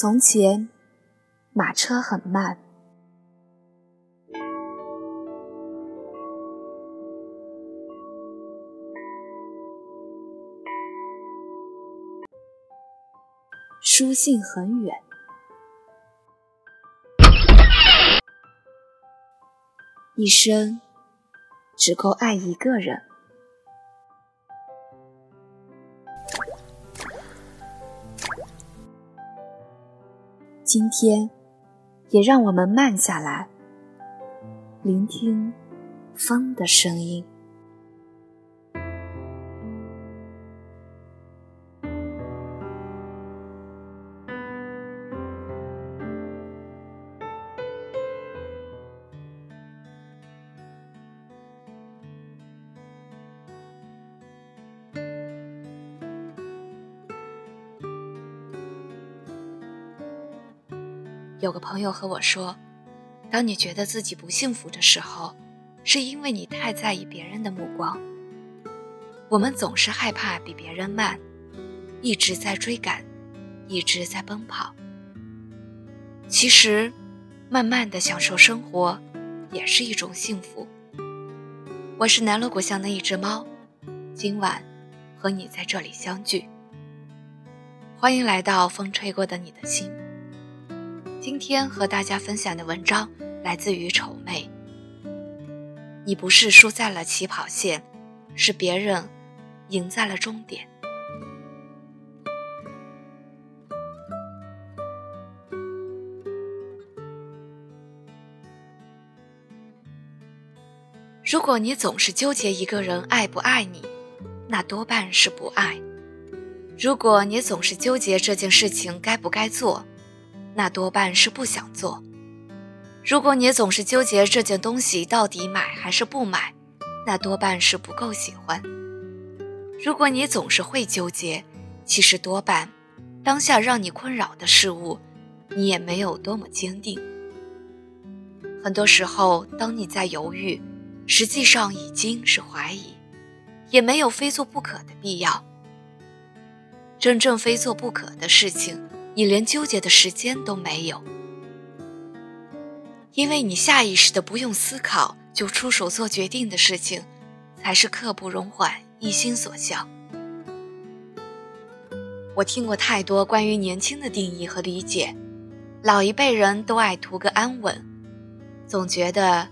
从前，马车很慢。书信很远，一生只够爱一个人。今天，也让我们慢下来，聆听风的声音。有个朋友和我说，当你觉得自己不幸福的时候，是因为你太在意别人的目光。我们总是害怕比别人慢，一直在追赶，一直在奔跑。其实，慢慢的享受生活，也是一种幸福。我是南锣鼓巷的一只猫，今晚和你在这里相聚。欢迎来到风吹过的你的心。今天和大家分享的文章来自于丑妹。你不是输在了起跑线，是别人赢在了终点。如果你总是纠结一个人爱不爱你，那多半是不爱；如果你总是纠结这件事情该不该做，那多半是不想做。如果你总是纠结这件东西到底买还是不买，那多半是不够喜欢。如果你总是会纠结，其实多半当下让你困扰的事物，你也没有多么坚定。很多时候，当你在犹豫，实际上已经是怀疑，也没有非做不可的必要。真正非做不可的事情。你连纠结的时间都没有，因为你下意识的不用思考就出手做决定的事情，才是刻不容缓、一心所向。我听过太多关于年轻的定义和理解，老一辈人都爱图个安稳，总觉得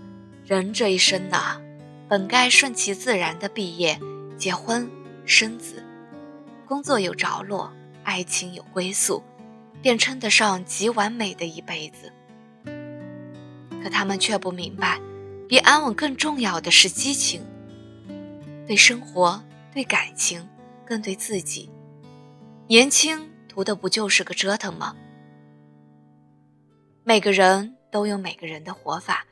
人这一生呐，本该顺其自然的毕业、结婚、生子，工作有着落，爱情有归宿。便称得上极完美的一辈子。可他们却不明白，比安稳更重要的是激情。对生活，对感情，更对自己。年轻图的不就是个折腾吗？每个人都有每个人的活法，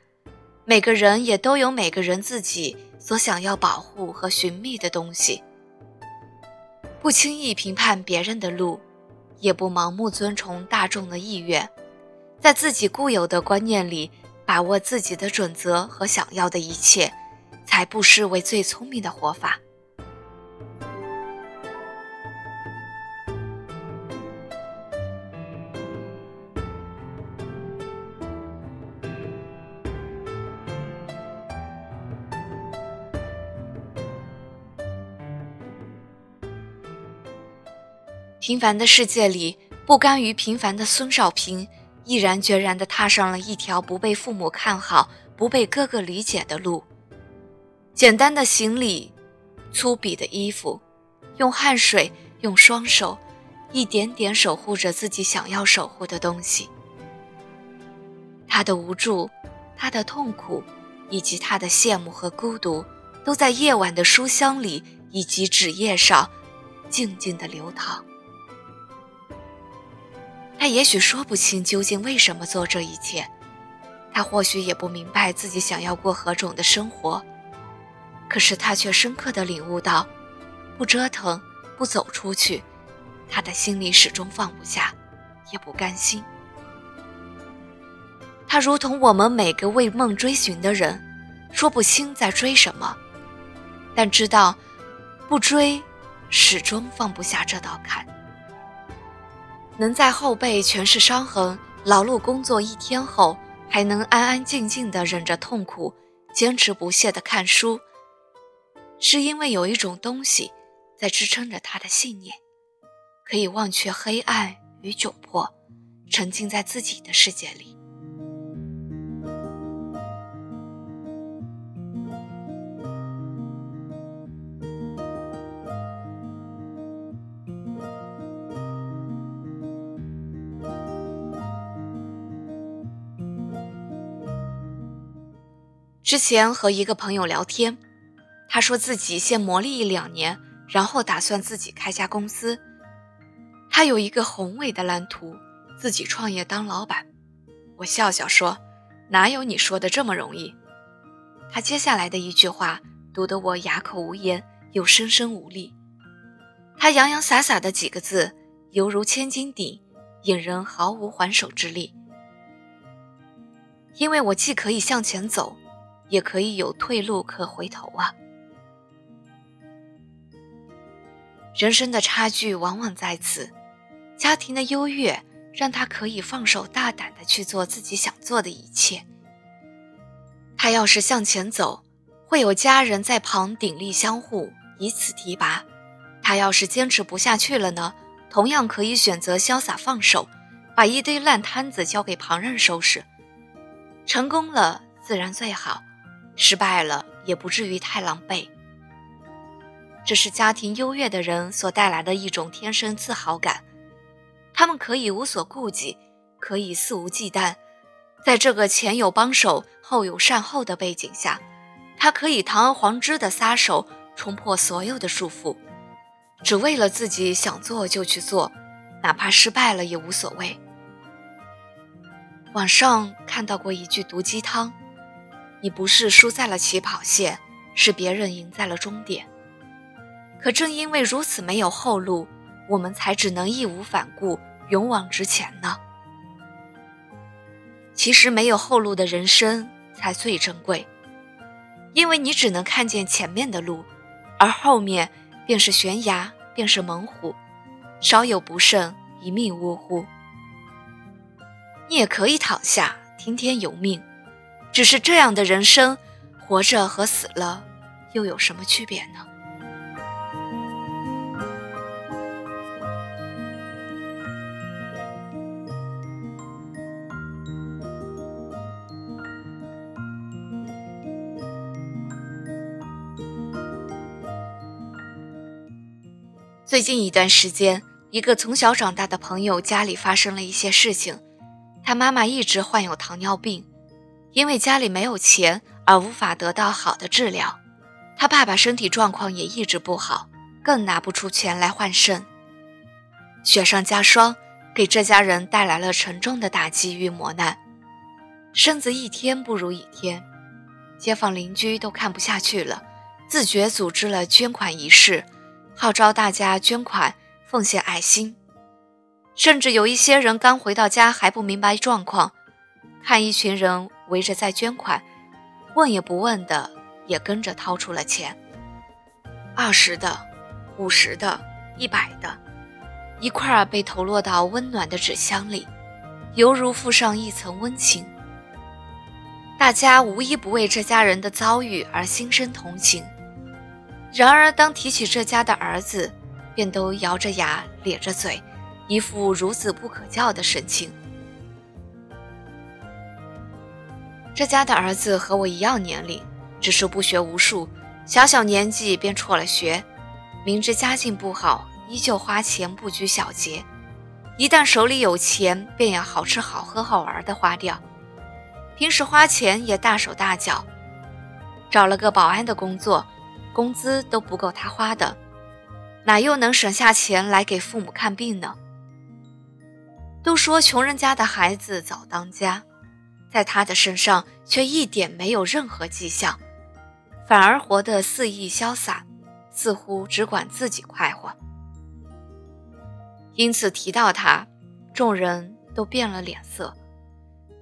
每个人也都有每个人自己所想要保护和寻觅的东西。不轻易评判别人的路。也不盲目遵从大众的意愿，在自己固有的观念里把握自己的准则和想要的一切，才不失为最聪明的活法。平凡的世界里，不甘于平凡的孙少平，毅然决然地踏上了一条不被父母看好、不被哥哥理解的路。简单的行李，粗鄙的衣服，用汗水，用双手，一点点守护着自己想要守护的东西。他的无助，他的痛苦，以及他的羡慕和孤独，都在夜晚的书香里以及纸页上，静静地流淌。他也许说不清究竟为什么做这一切，他或许也不明白自己想要过何种的生活，可是他却深刻的领悟到，不折腾，不走出去，他的心里始终放不下，也不甘心。他如同我们每个为梦追寻的人，说不清在追什么，但知道，不追，始终放不下这道坎。能在后背全是伤痕、劳碌工作一天后，还能安安静静的忍着痛苦，坚持不懈的看书，是因为有一种东西在支撑着他的信念，可以忘却黑暗与窘迫，沉浸在自己的世界里。之前和一个朋友聊天，他说自己先磨砺一两年，然后打算自己开家公司。他有一个宏伟的蓝图，自己创业当老板。我笑笑说：“哪有你说的这么容易？”他接下来的一句话读得我哑口无言，又深深无力。他洋洋洒洒的几个字，犹如千斤顶，引人毫无还手之力。因为我既可以向前走。也可以有退路可回头啊！人生的差距往往在此，家庭的优越让他可以放手大胆的去做自己想做的一切。他要是向前走，会有家人在旁鼎力相护，以此提拔；他要是坚持不下去了呢，同样可以选择潇洒放手，把一堆烂摊子交给旁人收拾。成功了自然最好。失败了也不至于太狼狈，这是家庭优越的人所带来的一种天生自豪感。他们可以无所顾忌，可以肆无忌惮，在这个前有帮手后有善后的背景下，他可以堂而皇之的撒手，冲破所有的束缚，只为了自己想做就去做，哪怕失败了也无所谓。网上看到过一句毒鸡汤。你不是输在了起跑线，是别人赢在了终点。可正因为如此没有后路，我们才只能义无反顾，勇往直前呢。其实没有后路的人生才最珍贵，因为你只能看见前面的路，而后面便是悬崖，便是猛虎，稍有不慎，一命呜呼。你也可以躺下，听天由命。只是这样的人生，活着和死了又有什么区别呢？最近一段时间，一个从小长大的朋友家里发生了一些事情，他妈妈一直患有糖尿病。因为家里没有钱而无法得到好的治疗，他爸爸身体状况也一直不好，更拿不出钱来换肾。雪上加霜，给这家人带来了沉重的打击与磨难。身子一天不如一天，街坊邻居都看不下去了，自觉组织了捐款仪式，号召大家捐款奉献爱心。甚至有一些人刚回到家还不明白状况。看一群人围着在捐款，问也不问的也跟着掏出了钱，二十的、五十的、一百的，一块儿被投落到温暖的纸箱里，犹如附上一层温情。大家无一不为这家人的遭遇而心生同情。然而，当提起这家的儿子，便都咬着牙咧着嘴，一副孺子不可教的神情。这家的儿子和我一样年龄，只是不学无术，小小年纪便辍了学。明知家境不好，依旧花钱不拘小节。一旦手里有钱，便要好吃好喝好玩的花掉。平时花钱也大手大脚，找了个保安的工作，工资都不够他花的，哪又能省下钱来给父母看病呢？都说穷人家的孩子早当家。在他的身上却一点没有任何迹象，反而活得肆意潇洒，似乎只管自己快活。因此提到他，众人都变了脸色，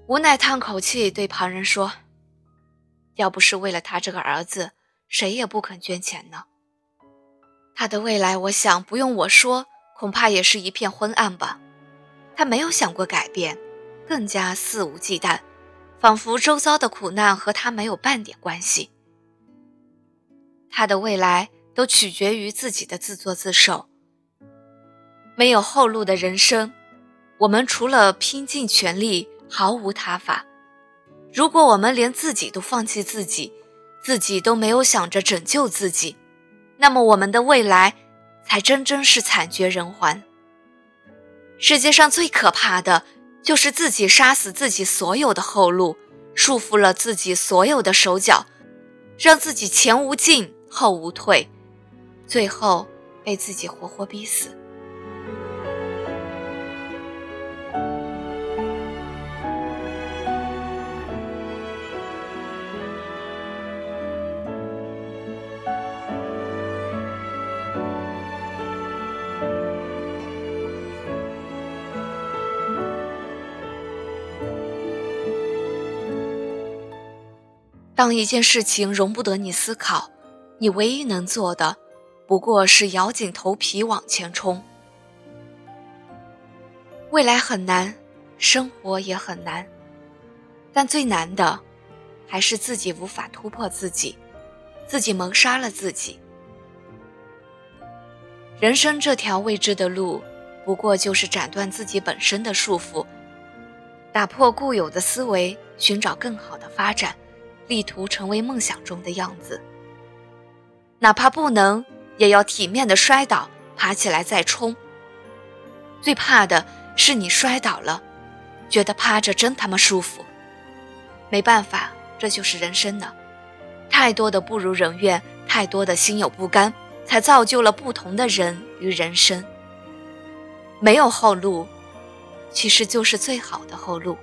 无奈叹口气，对旁人说：“要不是为了他这个儿子，谁也不肯捐钱呢。他的未来，我想不用我说，恐怕也是一片昏暗吧。他没有想过改变，更加肆无忌惮，仿佛周遭的苦难和他没有半点关系。他的未来都取决于自己的自作自受。没有后路的人生，我们除了拼尽全力，毫无他法。如果我们连自己都放弃自己，自己都没有想着拯救自己，那么我们的未来才真真是惨绝人寰。世界上最可怕的，就是自己杀死自己所有的后路，束缚了自己所有的手脚，让自己前无进后无退，最后被自己活活逼死。当一件事情容不得你思考，你唯一能做的，不过是咬紧头皮往前冲。未来很难，生活也很难，但最难的，还是自己无法突破自己，自己谋杀了自己。人生这条未知的路，不过就是斩断自己本身的束缚，打破固有的思维，寻找更好的发展。力图成为梦想中的样子，哪怕不能，也要体面的摔倒，爬起来再冲。最怕的是你摔倒了，觉得趴着真他妈舒服。没办法，这就是人生呢。太多的不如人愿，太多的心有不甘，才造就了不同的人与人生。没有后路，其实就是最好的后路。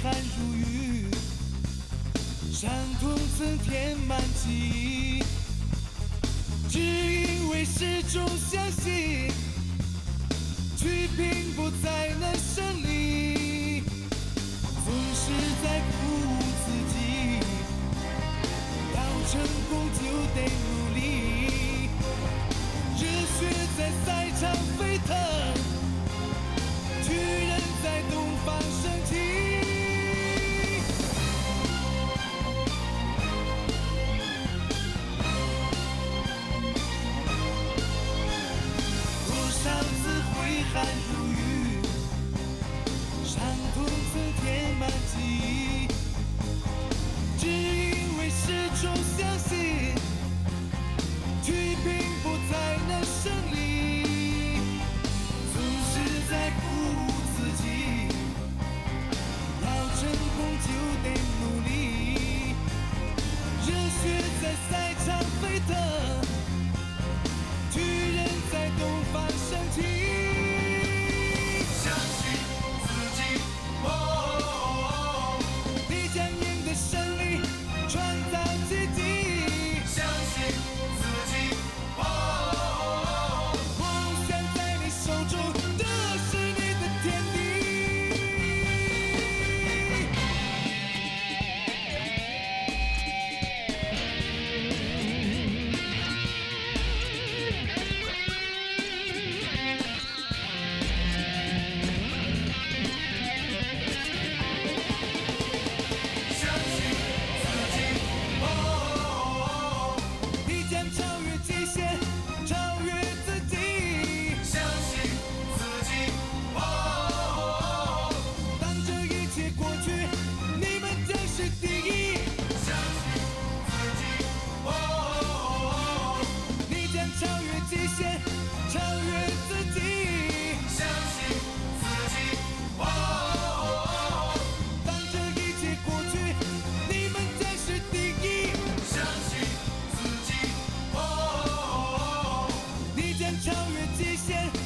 汗如雨，伤痛曾填满记忆，只因为始终相信，去拼搏才能胜利。总是在鼓舞自己，要成功就得努超越极限